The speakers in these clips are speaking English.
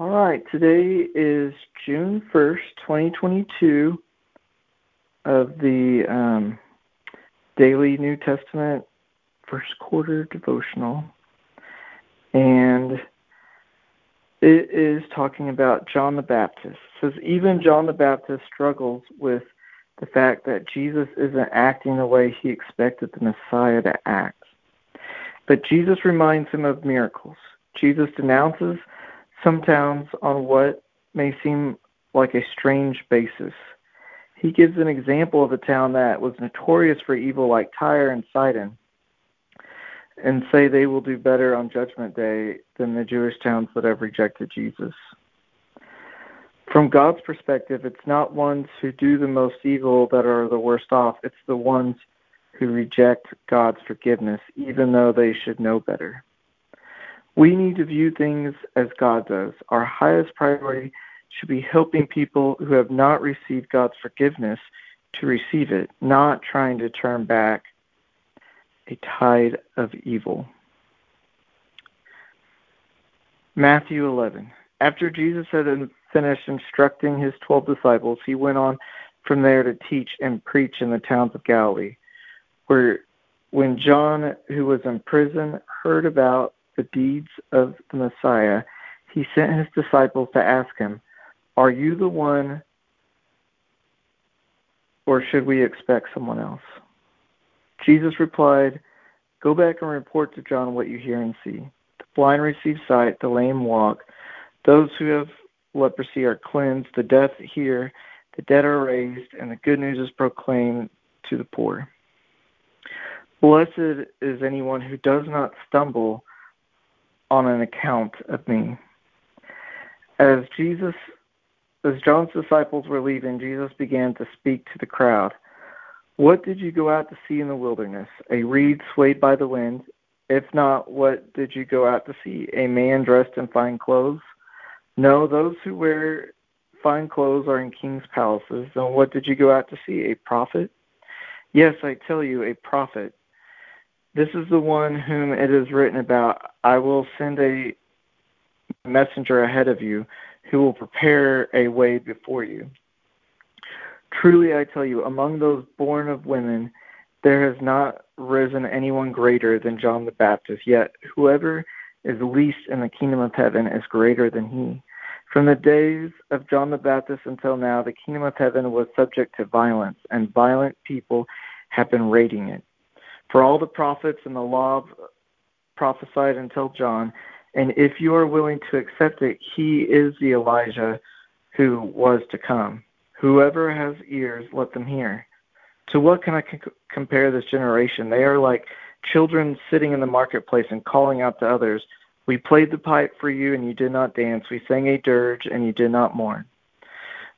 All right, today is June 1st, 2022, of the um, Daily New Testament First Quarter Devotional. And it is talking about John the Baptist. It says, even John the Baptist struggles with the fact that Jesus isn't acting the way he expected the Messiah to act. But Jesus reminds him of miracles. Jesus denounces some towns on what may seem like a strange basis. He gives an example of a town that was notorious for evil, like Tyre and Sidon, and say they will do better on Judgment Day than the Jewish towns that have rejected Jesus. From God's perspective, it's not ones who do the most evil that are the worst off, it's the ones who reject God's forgiveness, even though they should know better. We need to view things as God does. Our highest priority should be helping people who have not received God's forgiveness to receive it, not trying to turn back a tide of evil. Matthew 11. After Jesus had finished instructing his twelve disciples, he went on from there to teach and preach in the towns of Galilee, where when John, who was in prison, heard about the deeds of the Messiah, he sent his disciples to ask him, Are you the one, or should we expect someone else? Jesus replied, Go back and report to John what you hear and see. The blind receive sight, the lame walk, those who have leprosy are cleansed, the deaf hear, the dead are raised, and the good news is proclaimed to the poor. Blessed is anyone who does not stumble on an account of me. As Jesus, as John's disciples were leaving, Jesus began to speak to the crowd. What did you go out to see in the wilderness? A reed swayed by the wind? If not, what did you go out to see? A man dressed in fine clothes? No, those who wear fine clothes are in king's palaces. And what did you go out to see? A prophet? Yes, I tell you, a prophet. This is the one whom it is written about I will send a messenger ahead of you who will prepare a way before you. Truly I tell you, among those born of women, there has not risen anyone greater than John the Baptist, yet whoever is least in the kingdom of heaven is greater than he. From the days of John the Baptist until now, the kingdom of heaven was subject to violence, and violent people have been raiding it. For all the prophets and the law prophesied until John, and if you are willing to accept it, he is the Elijah who was to come. Whoever has ears, let them hear. To what can I compare this generation? They are like children sitting in the marketplace and calling out to others, We played the pipe for you, and you did not dance. We sang a dirge, and you did not mourn.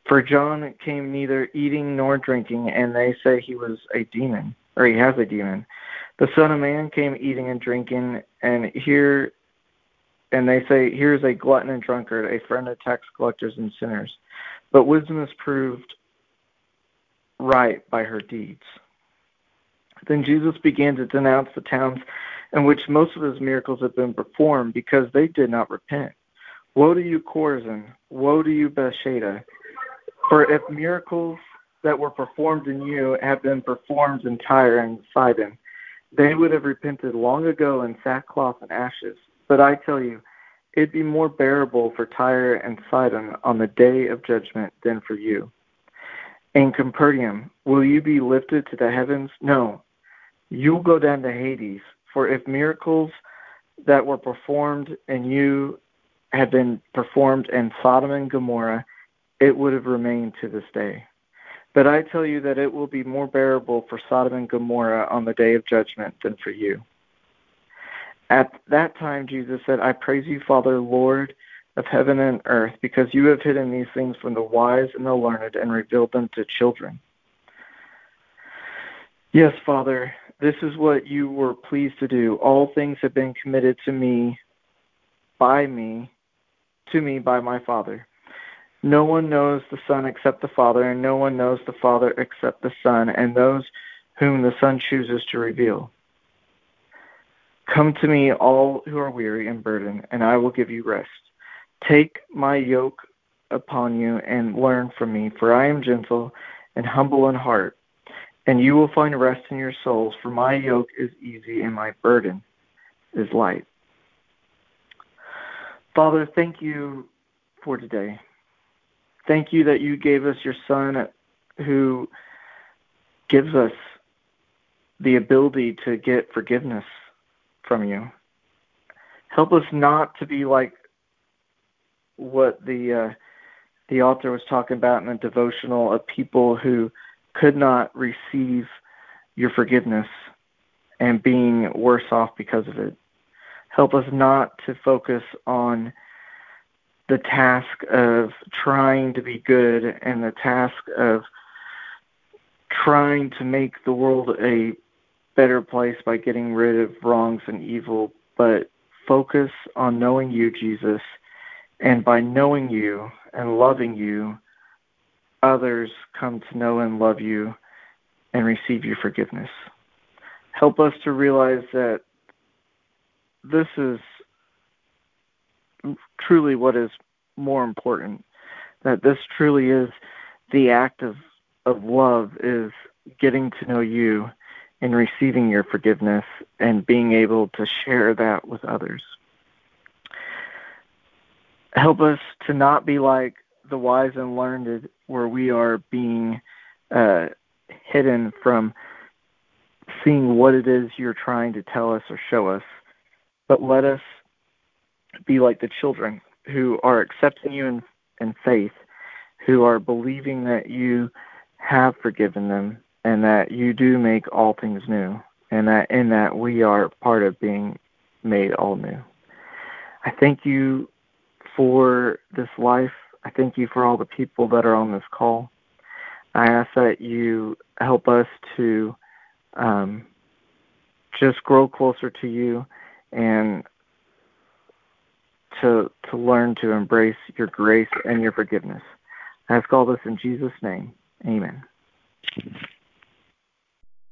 For John came neither eating nor drinking, and they say he was a demon, or he has a demon. The Son of Man came eating and drinking, and here and they say, Here's a glutton and drunkard, a friend of tax collectors and sinners. But wisdom is proved right by her deeds. Then Jesus began to denounce the towns in which most of his miracles had been performed because they did not repent. Woe to you, Chorazin! Woe to you, Bethsaida! For if miracles that were performed in you have been performed in Tyre and Sidon, they would have repented long ago in sackcloth and ashes. But I tell you, it'd be more bearable for Tyre and Sidon on the day of judgment than for you. In Capernaum, will you be lifted to the heavens? No, you'll go down to Hades. For if miracles that were performed in you had been performed in Sodom and Gomorrah, it would have remained to this day. But I tell you that it will be more bearable for Sodom and Gomorrah on the day of judgment than for you. At that time, Jesus said, I praise you, Father, Lord of heaven and earth, because you have hidden these things from the wise and the learned and revealed them to children. Yes, Father, this is what you were pleased to do. All things have been committed to me by me, to me by my Father. No one knows the Son except the Father, and no one knows the Father except the Son, and those whom the Son chooses to reveal. Come to me, all who are weary and burdened, and I will give you rest. Take my yoke upon you and learn from me, for I am gentle and humble in heart, and you will find rest in your souls, for my yoke is easy and my burden is light. Father, thank you for today. Thank you that you gave us your Son who gives us the ability to get forgiveness from you. Help us not to be like what the uh, the author was talking about in the devotional of people who could not receive your forgiveness and being worse off because of it. Help us not to focus on the task of trying to be good and the task of trying to make the world a better place by getting rid of wrongs and evil, but focus on knowing you, Jesus, and by knowing you and loving you, others come to know and love you and receive your forgiveness. Help us to realize that this is truly what is more important. That this truly is the act of, of love is getting to know you and receiving your forgiveness and being able to share that with others. Help us to not be like the wise and learned, where we are being uh, hidden from seeing what it is you're trying to tell us or show us, but let us be like the children who are accepting you in, in faith, who are believing that you have forgiven them and that you do make all things new, and that in that we are part of being made all new. I thank you for this life. I thank you for all the people that are on this call. I ask that you help us to um, just grow closer to you and to to learn to embrace your grace and your forgiveness. I ask all this in Jesus' name. Amen.